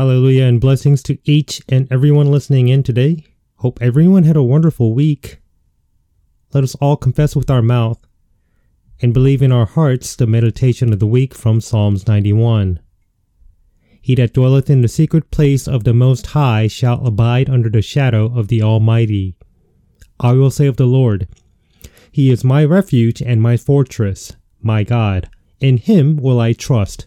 Hallelujah and blessings to each and everyone listening in today. Hope everyone had a wonderful week. Let us all confess with our mouth and believe in our hearts the meditation of the week from Psalms 91. He that dwelleth in the secret place of the Most High shall abide under the shadow of the Almighty. I will say of the Lord, He is my refuge and my fortress, my God. In him will I trust.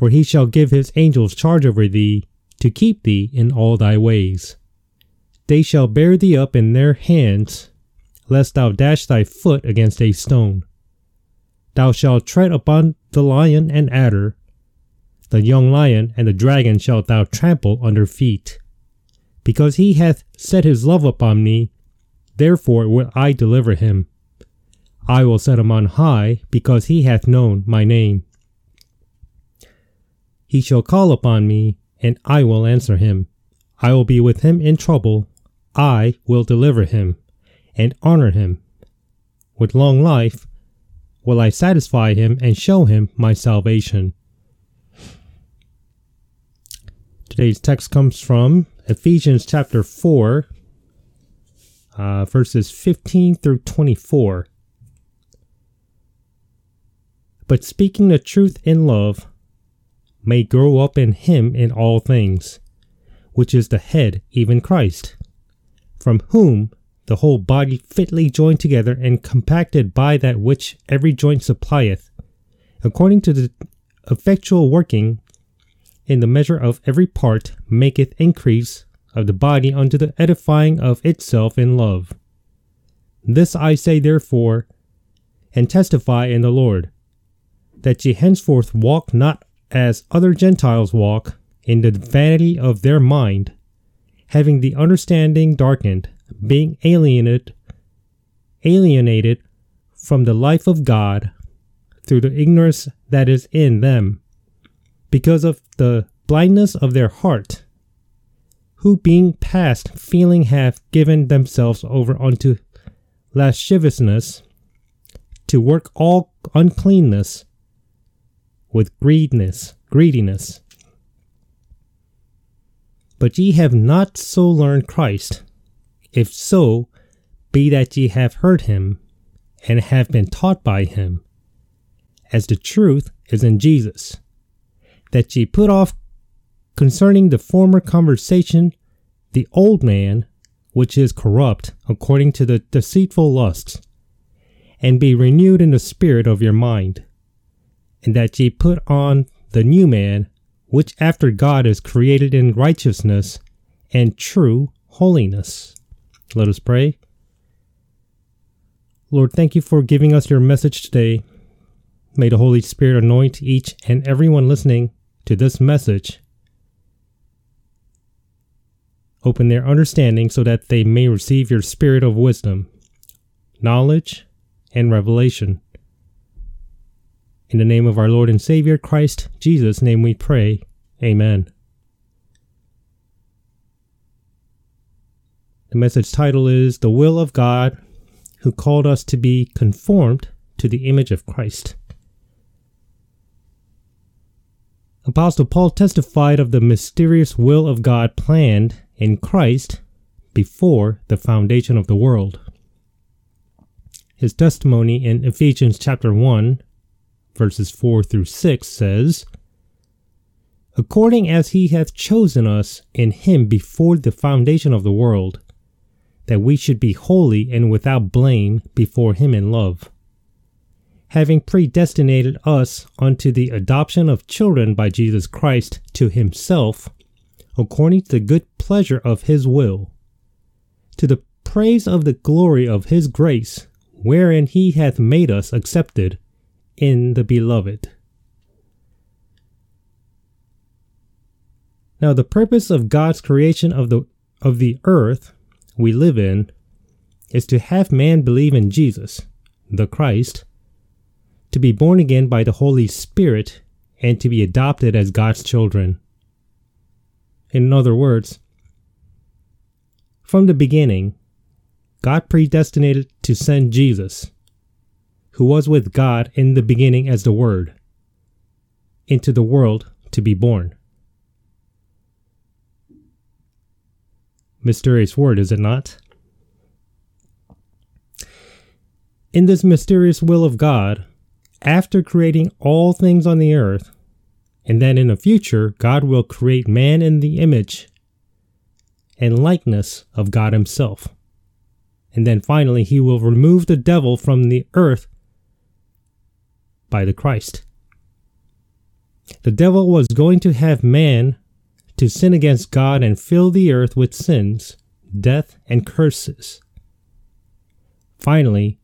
for he shall give his angels charge over thee, to keep thee in all thy ways. They shall bear thee up in their hands, lest thou dash thy foot against a stone. Thou shalt tread upon the lion and adder, the young lion and the dragon shalt thou trample under feet. Because he hath set his love upon me, therefore will I deliver him. I will set him on high, because he hath known my name. He shall call upon me, and I will answer him. I will be with him in trouble. I will deliver him and honor him. With long life will I satisfy him and show him my salvation. Today's text comes from Ephesians chapter 4, uh, verses 15 through 24. But speaking the truth in love, may grow up in him in all things, which is the head, even Christ, from whom the whole body fitly joined together and compacted by that which every joint supplieth, according to the effectual working in the measure of every part, maketh increase of the body unto the edifying of itself in love. This I say therefore, and testify in the Lord, that ye henceforth walk not as other Gentiles walk in the vanity of their mind, having the understanding darkened, being alienated, alienated from the life of God through the ignorance that is in them, because of the blindness of their heart, who being past feeling have given themselves over unto lasciviousness, to work all uncleanness with greediness, greediness. But ye have not so learned Christ. If so, be that ye have heard him, and have been taught by him, as the truth is in Jesus, that ye put off concerning the former conversation the old man, which is corrupt according to the deceitful lusts, and be renewed in the spirit of your mind and that ye put on the new man, which after God is created in righteousness and true holiness. Let us pray. Lord, thank you for giving us your message today. May the Holy Spirit anoint each and everyone listening to this message. Open their understanding so that they may receive your spirit of wisdom, knowledge, and revelation. In the name of our Lord and Savior Christ Jesus' name we pray. Amen. The message title is The Will of God, who called us to be conformed to the image of Christ. Apostle Paul testified of the mysterious will of God planned in Christ before the foundation of the world. His testimony in Ephesians chapter 1 verses 4 through 6 says, according as he hath chosen us in him before the foundation of the world, that we should be holy and without blame before him in love, having predestinated us unto the adoption of children by Jesus Christ to himself, according to the good pleasure of his will, to the praise of the glory of his grace, wherein he hath made us accepted in the beloved. Now the purpose of God's creation of the of the earth we live in is to have man believe in Jesus, the Christ, to be born again by the Holy Spirit, and to be adopted as God's children. In other words, from the beginning, God predestinated to send Jesus, who was with God in the beginning as the Word, into the world to be born. Mysterious word, is it not? In this mysterious will of God, after creating all things on the earth, and then in the future, God will create man in the image and likeness of God Himself. And then finally, He will remove the devil from the earth by the Christ. The devil was going to have man to sin against God and fill the earth with sins, death, and curses. Finally,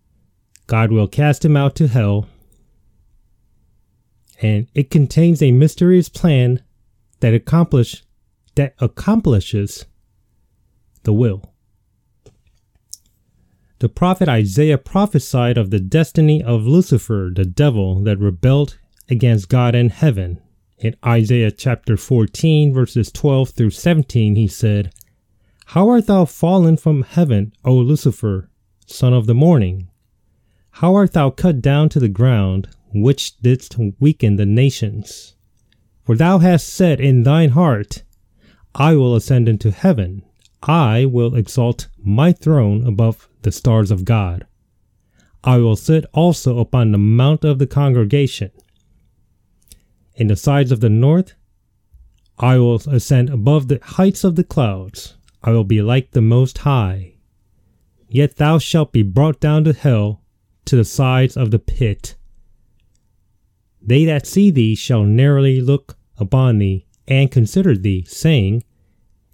God will cast him out to hell, and it contains a mysterious plan that accomplish that accomplishes the will. The prophet Isaiah prophesied of the destiny of Lucifer, the devil that rebelled against God in heaven. In Isaiah chapter 14, verses 12 through 17, he said, How art thou fallen from heaven, O Lucifer, son of the morning? How art thou cut down to the ground, which didst weaken the nations? For thou hast said in thine heart, I will ascend into heaven. I will exalt my throne above the stars of God. I will sit also upon the mount of the congregation in the sides of the north. I will ascend above the heights of the clouds. I will be like the Most High. Yet thou shalt be brought down to hell, to the sides of the pit. They that see thee shall narrowly look upon thee, and consider thee, saying,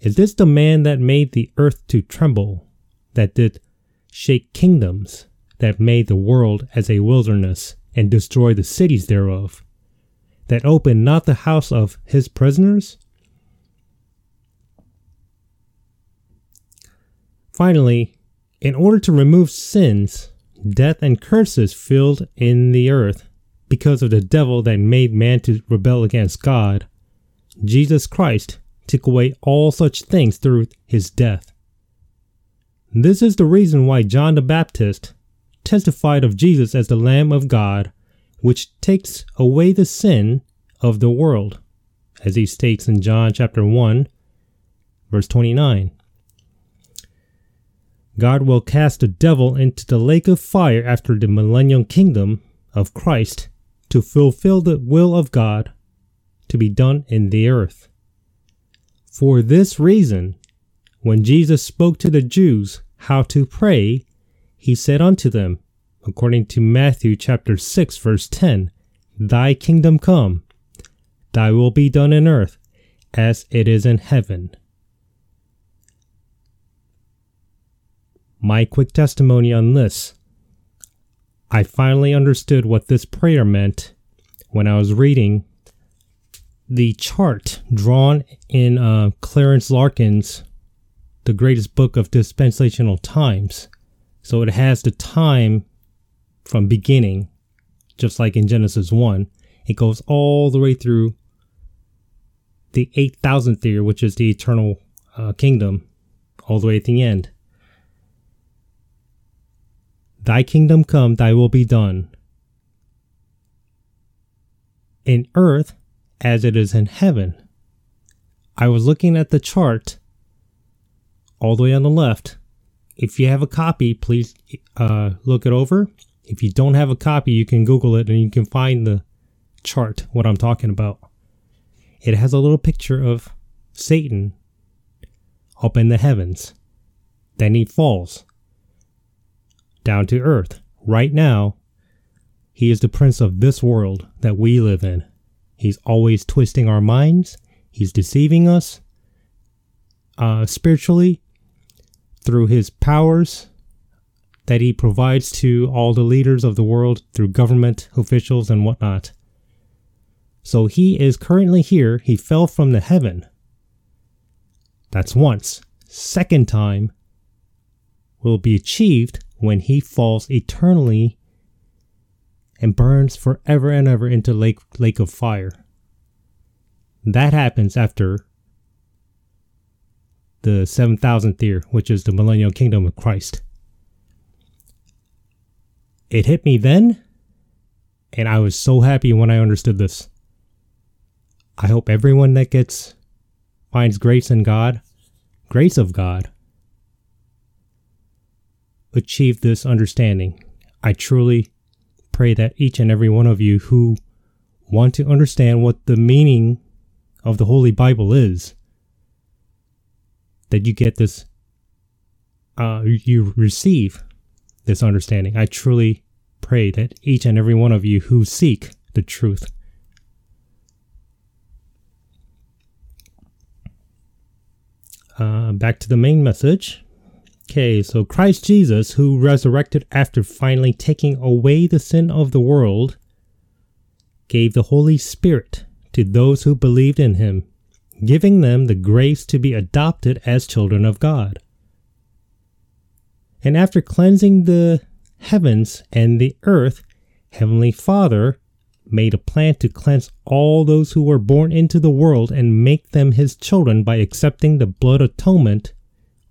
Is this the man that made the earth to tremble, that did shake kingdoms, that made the world as a wilderness, and destroy the cities thereof? that opened not the house of his prisoners? Finally, in order to remove sins, death, and curses filled in the earth because of the devil that made man to rebel against God, Jesus Christ took away all such things through his death. This is the reason why John the Baptist testified of Jesus as the Lamb of God which takes away the sin of the world, as he states in John chapter 1, verse 29. God will cast the devil into the lake of fire after the millennial kingdom of Christ to fulfill the will of God to be done in the earth. For this reason, when Jesus spoke to the Jews how to pray, he said unto them, according to Matthew chapter 6 verse 10, Thy kingdom come, thy will be done in earth as it is in heaven. My quick testimony on this. I finally understood what this prayer meant when I was reading the chart drawn in uh, Clarence Larkin's The Greatest Book of Dispensational Times. So it has the time from beginning, just like in Genesis 1. It goes all the way through the 8000th year, which is the eternal uh, kingdom, all the way at the end. Thy kingdom come, thy will be done. In earth as it is in heaven. I was looking at the chart all the way on the left. If you have a copy, please uh, look it over. If you don't have a copy, you can Google it and you can find the chart, what I'm talking about. it has a little picture of Satan up in the heavens. Then he falls down to earth. Right now, he is the prince of this world that we live in. He's always twisting our minds, he's deceiving us uh, spiritually through his powers that he provides to all the leaders of the world through government officials and whatnot. So he is currently here. He fell from the heaven. That's once. Second time will be achieved when he falls eternally and burns forever and ever into lake lake of fire. That happens after the 7000th year, which is the millennial kingdom of Christ. It hit me then, and I was so happy when I understood this. I hope everyone that gets finds grace in God, grace of God, achieve this understanding. I truly pray that each and every one of you who want to understand what the meaning of the Holy Bible is, that you get this, uh, you receive this understanding. I truly pray that each and every one of you who seek the truth Uh, back to the main message. Okay, so Christ Jesus, who resurrected after finally taking away the sin of the world, gave the Holy Spirit to those who believed in him, giving them the grace to be adopted as children of God. And after cleansing the heavens and the earth, Heavenly Father made a plan to cleanse all those who were born into the world and make them his children by accepting the blood atonement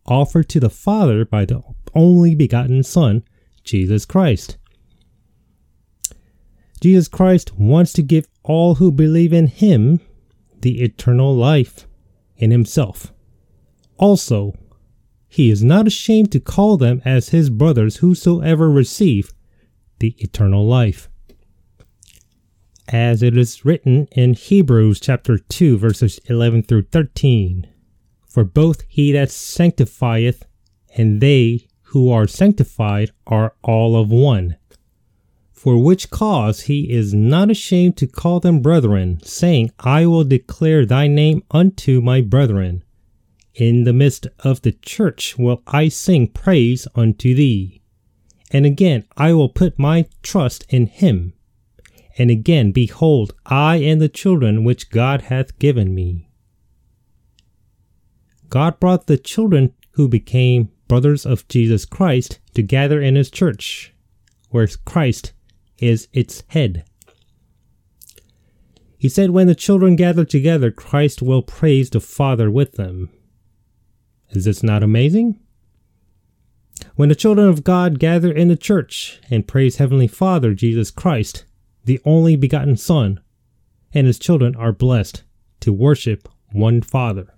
offered to the Father by the only begotten Son, Jesus Christ. Jesus Christ wants to give all who believe in him the eternal life in himself. Also, he is not ashamed to call them as his brothers whosoever receive the eternal life as it is written in Hebrews chapter 2 verses 11 through 13. For both he that sanctifieth and they who are sanctified are all of one. For which cause he is not ashamed to call them brethren, saying, I will declare thy name unto my brethren. In the midst of the church will I sing praise unto thee. And again I will put my trust in him. And again, behold, I and the children which God hath given me. God brought the children who became brothers of Jesus Christ to gather in his church, where Christ is its head. He said, When the children gather together, Christ will praise the Father with them. Is this not amazing? When the children of God gather in the church and praise Heavenly Father, Jesus Christ, the only begotten Son, and his children are blessed to worship one Father.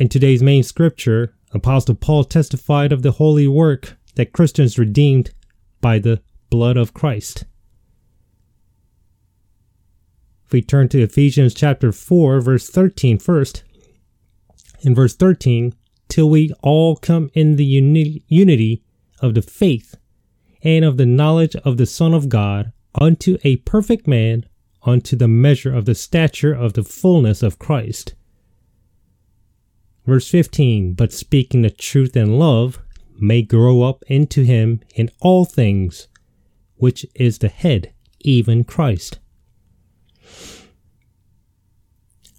In today's main scripture, Apostle Paul testified of the holy work that Christians redeemed by the blood of Christ. If we turn to Ephesians chapter 4, verse 13 first, in verse 13, till we all come in the uni- unity of the faith and of the knowledge of the Son of God unto a perfect man, unto the measure of the stature of the fullness of Christ. Verse 15 But speaking the truth in love, may grow up into him in all things, which is the head, even Christ.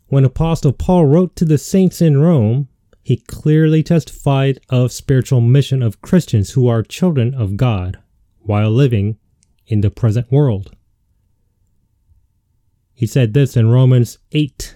When Apostle Paul wrote to the saints in Rome, he clearly testified of spiritual mission of Christians who are children of God while living in the present world. He said this in Romans 8,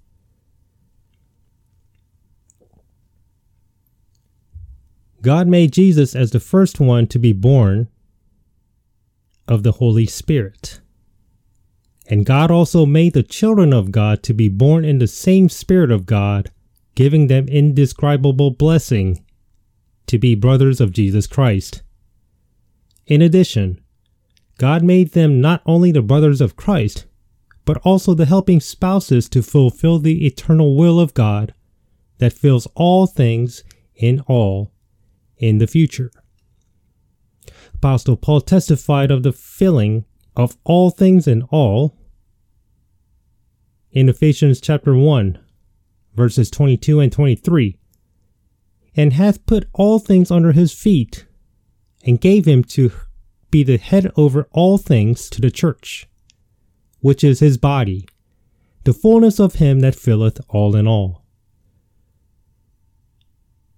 God made Jesus as the first one to be born of the Holy Spirit. And God also made the children of God to be born in the same Spirit of God, giving them indescribable blessing to be brothers of Jesus Christ. In addition, God made them not only the brothers of Christ, but also the helping spouses to fulfill the eternal will of God that fills all things in all in the future. Apostle Paul testified of the filling of all things in all in Ephesians chapter 1, verses 22 and 23, and hath put all things under his feet, and gave him to be the head over all things to the church, which is his body, the fullness of him that filleth all in all.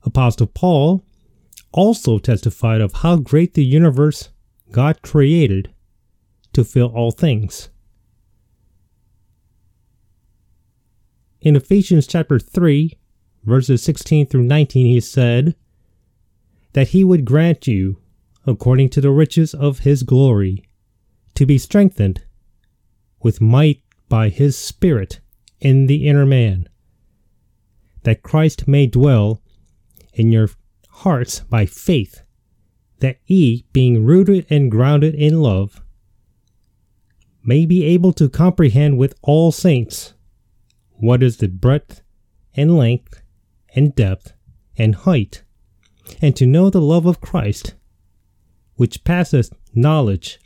Apostle Paul also testified of how great the universe God created to fill all things. In Ephesians chapter 3, verses 16 through 19, he said that he would grant you, according to the riches of his glory, to be strengthened with might by his Spirit in the inner man, that Christ may dwell in your hearts by faith, that ye, being rooted and grounded in love, may be able to comprehend with all saints what is the breadth and length and depth and height, and to know the love of Christ, which passeth knowledge,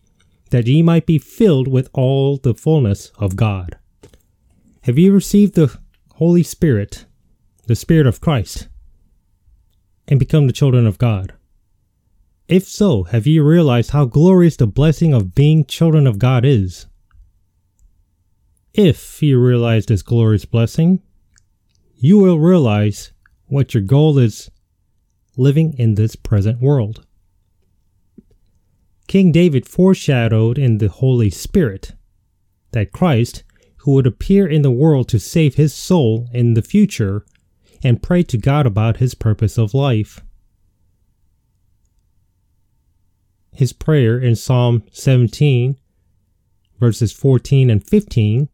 that ye might be filled with all the fullness of God. Have you received the Holy Spirit, the Spirit of Christ? And become the children of God? If so, have you realized how glorious the blessing of being children of God is? If you realize this glorious blessing, you will realize what your goal is living in this present world. King David foreshadowed in the Holy Spirit that Christ, who would appear in the world to save his soul in the future, and pray to God about his purpose of life. His prayer in Psalm 17, verses 14 and 15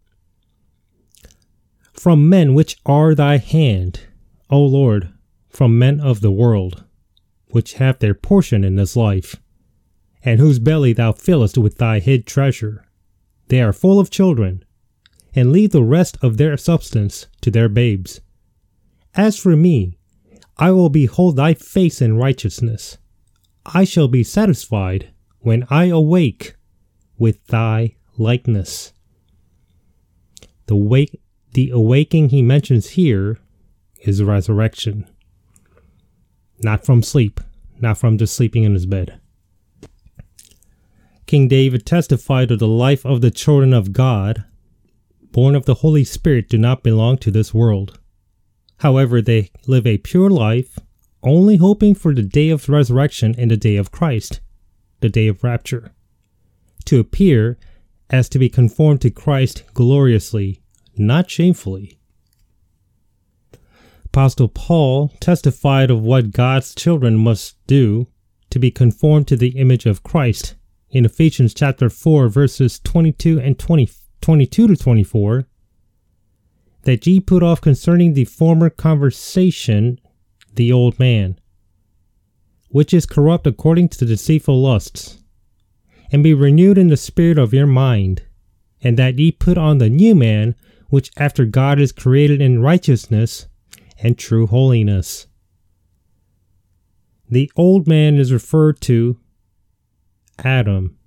From men which are thy hand, O Lord, from men of the world, which have their portion in this life, and whose belly thou fillest with thy hid treasure. They are full of children, and leave the rest of their substance to their babes. As for me, I will behold thy face in righteousness. I shall be satisfied when I awake with thy likeness. The wake the awaking he mentions here is resurrection. Not from sleep, not from just sleeping in his bed. King David testified of the life of the children of God, born of the Holy Spirit, do not belong to this world. However, they live a pure life, only hoping for the day of resurrection and the day of Christ, the day of rapture, to appear as to be conformed to Christ gloriously, not shamefully. Apostle Paul testified of what God's children must do to be conformed to the image of Christ in Ephesians chapter 4 verses 22 and 20, 22 to 24 that ye put off concerning the former conversation the old man, which is corrupt according to deceitful lusts, and be renewed in the spirit of your mind, and that ye put on the new man, which after God is created in righteousness and true holiness. The old man is referred to Adam.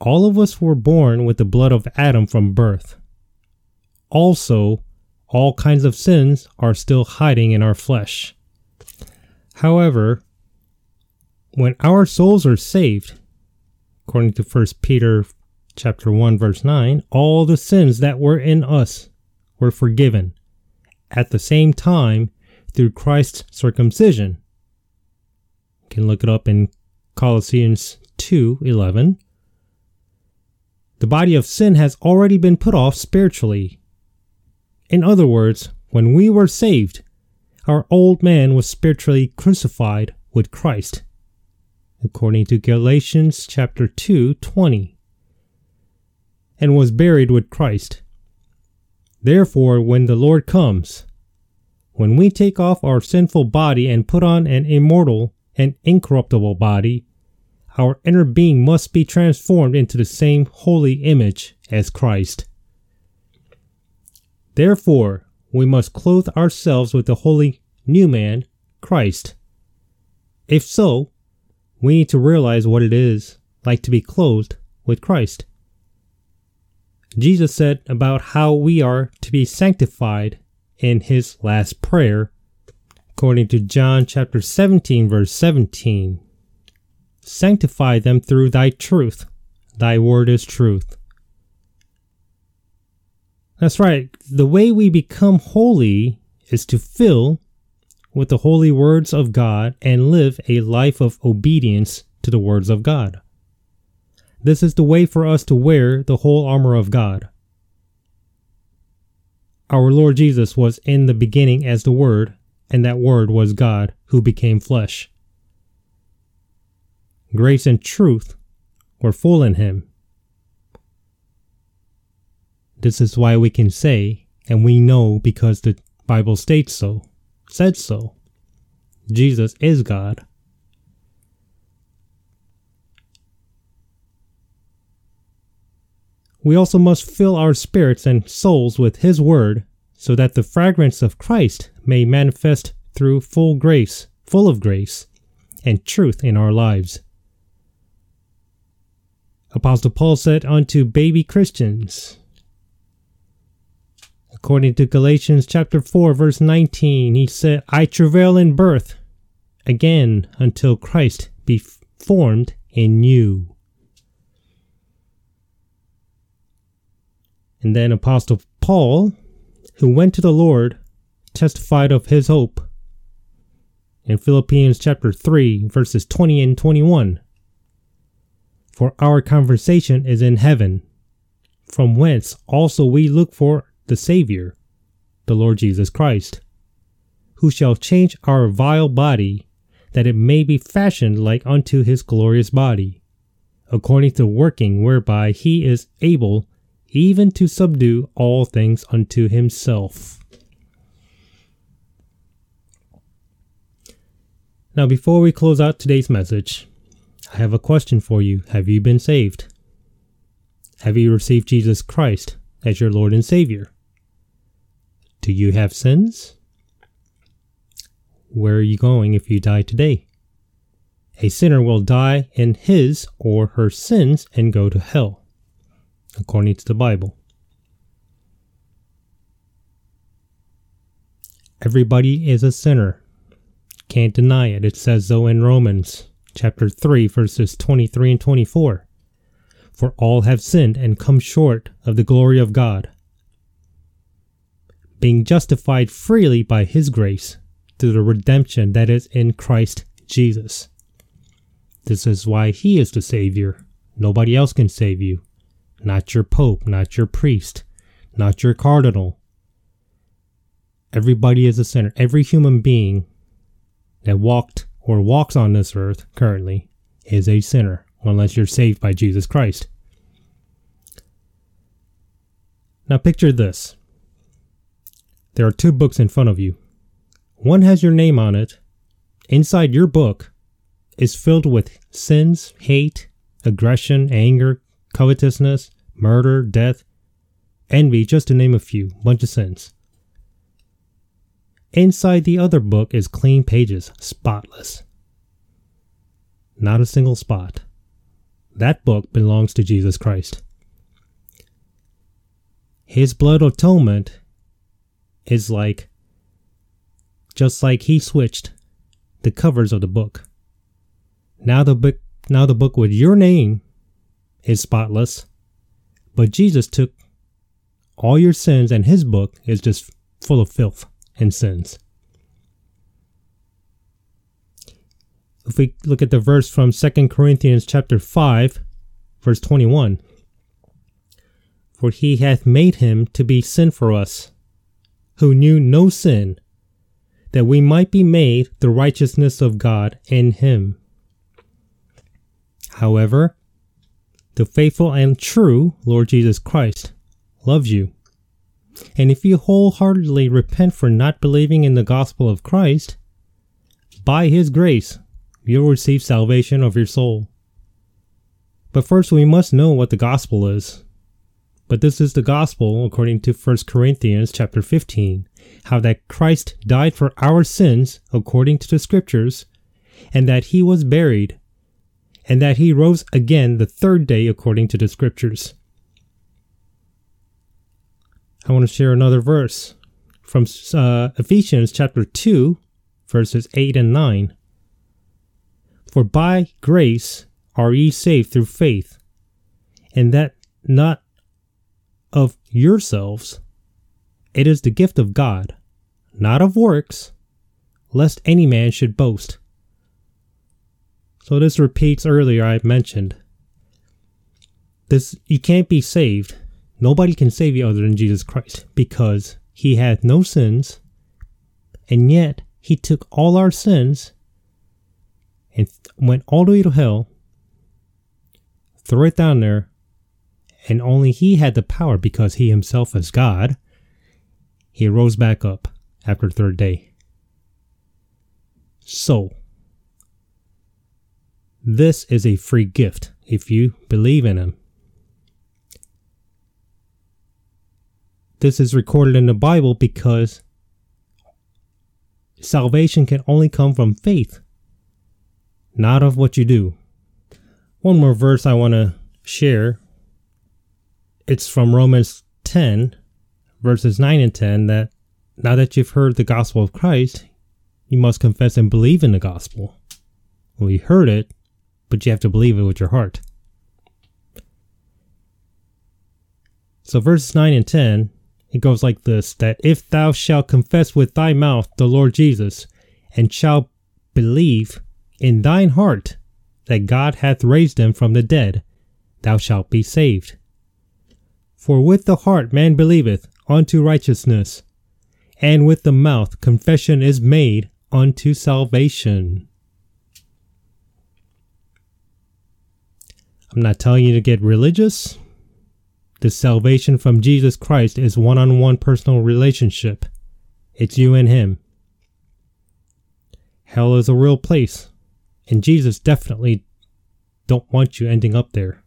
All of us were born with the blood of Adam from birth also all kinds of sins are still hiding in our flesh. However, when our souls are saved, according to 1 Peter chapter 1 verse 9, all the sins that were in us were forgiven at the same time through Christ's circumcision. You can look it up in Colossians 2:11. the body of sin has already been put off spiritually. In other words, when we were saved, our old man was spiritually crucified with Christ, according to Galatians chapter 2, 20, and was buried with Christ. Therefore, when the Lord comes, when we take off our sinful body and put on an immortal and incorruptible body, our inner being must be transformed into the same holy image as Christ. Therefore, we must clothe ourselves with the holy new man, Christ. If so, we need to realize what it is like to be clothed with Christ. Jesus said about how we are to be sanctified in his last prayer, according to John chapter 17 verse 17. Sanctify them through thy truth. Thy word is truth. That's right. The way we become holy is to fill with the holy words of God and live a life of obedience to the words of God. This is the way for us to wear the whole armor of God. Our Lord Jesus was in the beginning as the Word, and that Word was God who became flesh. Grace and truth were full in him. This is why we can say, and we know because the Bible states so, said so. Jesus is God. We also must fill our spirits and souls with His Word so that the fragrance of Christ may manifest through full grace, full of grace and truth in our lives. Apostle Paul said unto baby Christians, According to Galatians chapter 4 verse 19, he said, I travail in birth again until Christ be formed in you. And then Apostle Paul, who went to the Lord, testified of his hope in Philippians chapter 3 verses 20 and 21. For our conversation is in heaven, from whence also we look for the Savior, the Lord Jesus Christ, who shall change our vile body, that it may be fashioned like unto his glorious body, according to working whereby he is able even to subdue all things unto himself. Now, before we close out today's message, I have a question for you. Have you been saved? Have you received Jesus Christ as your Lord and Savior? Do you have sins? Where are you going if you die today? A sinner will die in his or her sins and go to hell, according to the Bible. Everybody is a sinner. Can't deny it. It says so in Romans chapter 3 verses 23 and 24. For all have sinned and come short of the glory of God being justified freely by his grace through the redemption that is in Christ Jesus. This is why he is the Savior. Nobody else can save you. Not your Pope, not your priest, not your cardinal. Everybody is a sinner. Every human being that walked or walks on this earth currently is a sinner unless you're saved by Jesus Christ. Now picture this there are two books in front of you. One has your name on it. Inside your book is filled with sins, hate, aggression, anger, covetousness, murder, death, envy, just to name a few, bunch of sins. Inside the other book is clean pages, spotless. Not a single spot. That book belongs to Jesus Christ. His blood atonement is like just like he switched the covers of the book. Now the book now the book with your name is spotless, but Jesus took all your sins and his book is just full of filth and sins. If we look at the verse from 2 Corinthians chapter 5 verse 21, For he hath made him to be sin for us, who knew no sin, that we might be made the righteousness of God in him. However, the faithful and true Lord Jesus Christ loves you. And if you wholeheartedly repent for not believing in the gospel of Christ, by his grace, you'll receive salvation of your soul. But first, we must know what the gospel is. But this is the gospel according to 1 Corinthians chapter 15, how that Christ died for our sins according to the scriptures, and that he was buried, and that he rose again the third day according to the scriptures. I want to share another verse from uh, Ephesians chapter 2, verses 8 and 9. For by grace are ye saved through faith, and that not of yourselves. It is the gift of God, not of works, lest any man should boast. So this repeats earlier I mentioned. This you can't be saved. Nobody can save you other than Jesus Christ because he had no sins and yet he took all our sins and went all the way to hell, threw it down there, and only he had the power because he himself is God. He rose back up after the third day. So, this is a free gift if you believe in him. This is recorded in the Bible because salvation can only come from faith, not of what you do. One more verse I want to share. It's from Romans 10, verses 9 and 10, that now that you've heard the gospel of Christ, you must confess and believe in the gospel. Well, you heard it, but you have to believe it with your heart. So, verses 9 and 10 it goes like this that if thou shalt confess with thy mouth the Lord Jesus, and shalt believe in thine heart that God hath raised him from the dead, thou shalt be saved. For with the heart man believeth unto righteousness, and with the mouth confession is made unto salvation. I'm not telling you to get religious. The salvation from Jesus Christ is one on one personal relationship. It's you and Him. Hell is a real place, and Jesus definitely don't want you ending up there.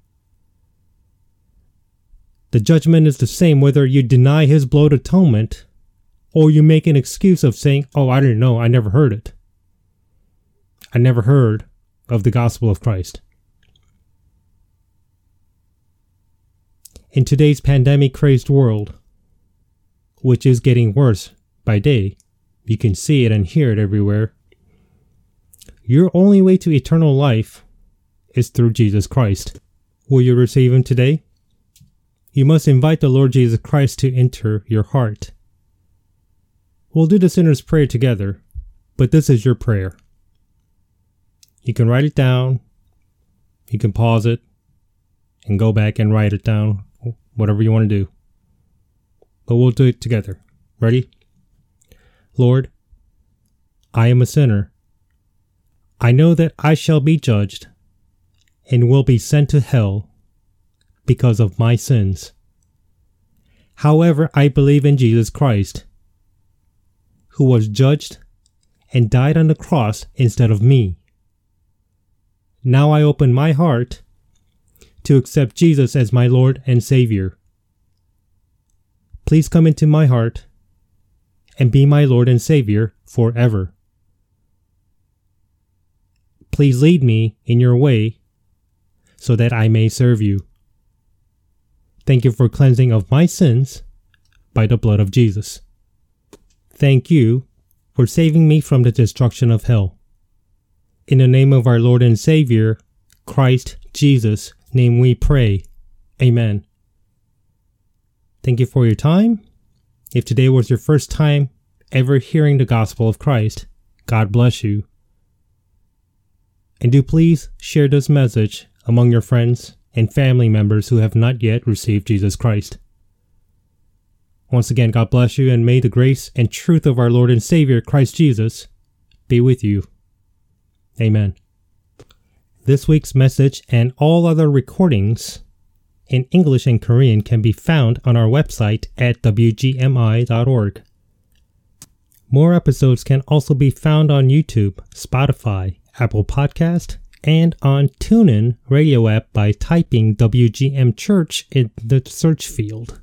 The judgment is the same whether you deny His blood atonement or you make an excuse of saying, Oh, I didn't know, I never heard it. I never heard of the gospel of Christ. In today's pandemic crazed world, which is getting worse by day, you can see it and hear it everywhere. Your only way to eternal life is through Jesus Christ. Will you receive Him today? You must invite the Lord Jesus Christ to enter your heart. We'll do the sinner's prayer together, but this is your prayer. You can write it down, you can pause it, and go back and write it down whatever you want to do. But we'll do it together. Ready? Lord, I am a sinner. I know that I shall be judged and will be sent to hell because of my sins. However, I believe in Jesus Christ, who was judged and died on the cross instead of me. Now I open my heart to accept Jesus as my Lord and Savior. Please come into my heart and be my Lord and Savior forever. Please lead me in your way so that I may serve you. Thank you for cleansing of my sins by the blood of Jesus. Thank you for saving me from the destruction of hell. In the name of our Lord and Savior, Christ Jesus, name we pray. Amen. Thank you for your time. If today was your first time ever hearing the gospel of Christ, God bless you. And do please share this message among your friends and family members who have not yet received Jesus Christ. Once again, God bless you, and may the grace and truth of our Lord and Savior, Christ Jesus, be with you. Amen. This week's message and all other recordings in English and Korean can be found on our website at wgmi.org. More episodes can also be found on YouTube, Spotify, Apple Podcast, and on TuneIn radio app by typing WGM Church in the search field.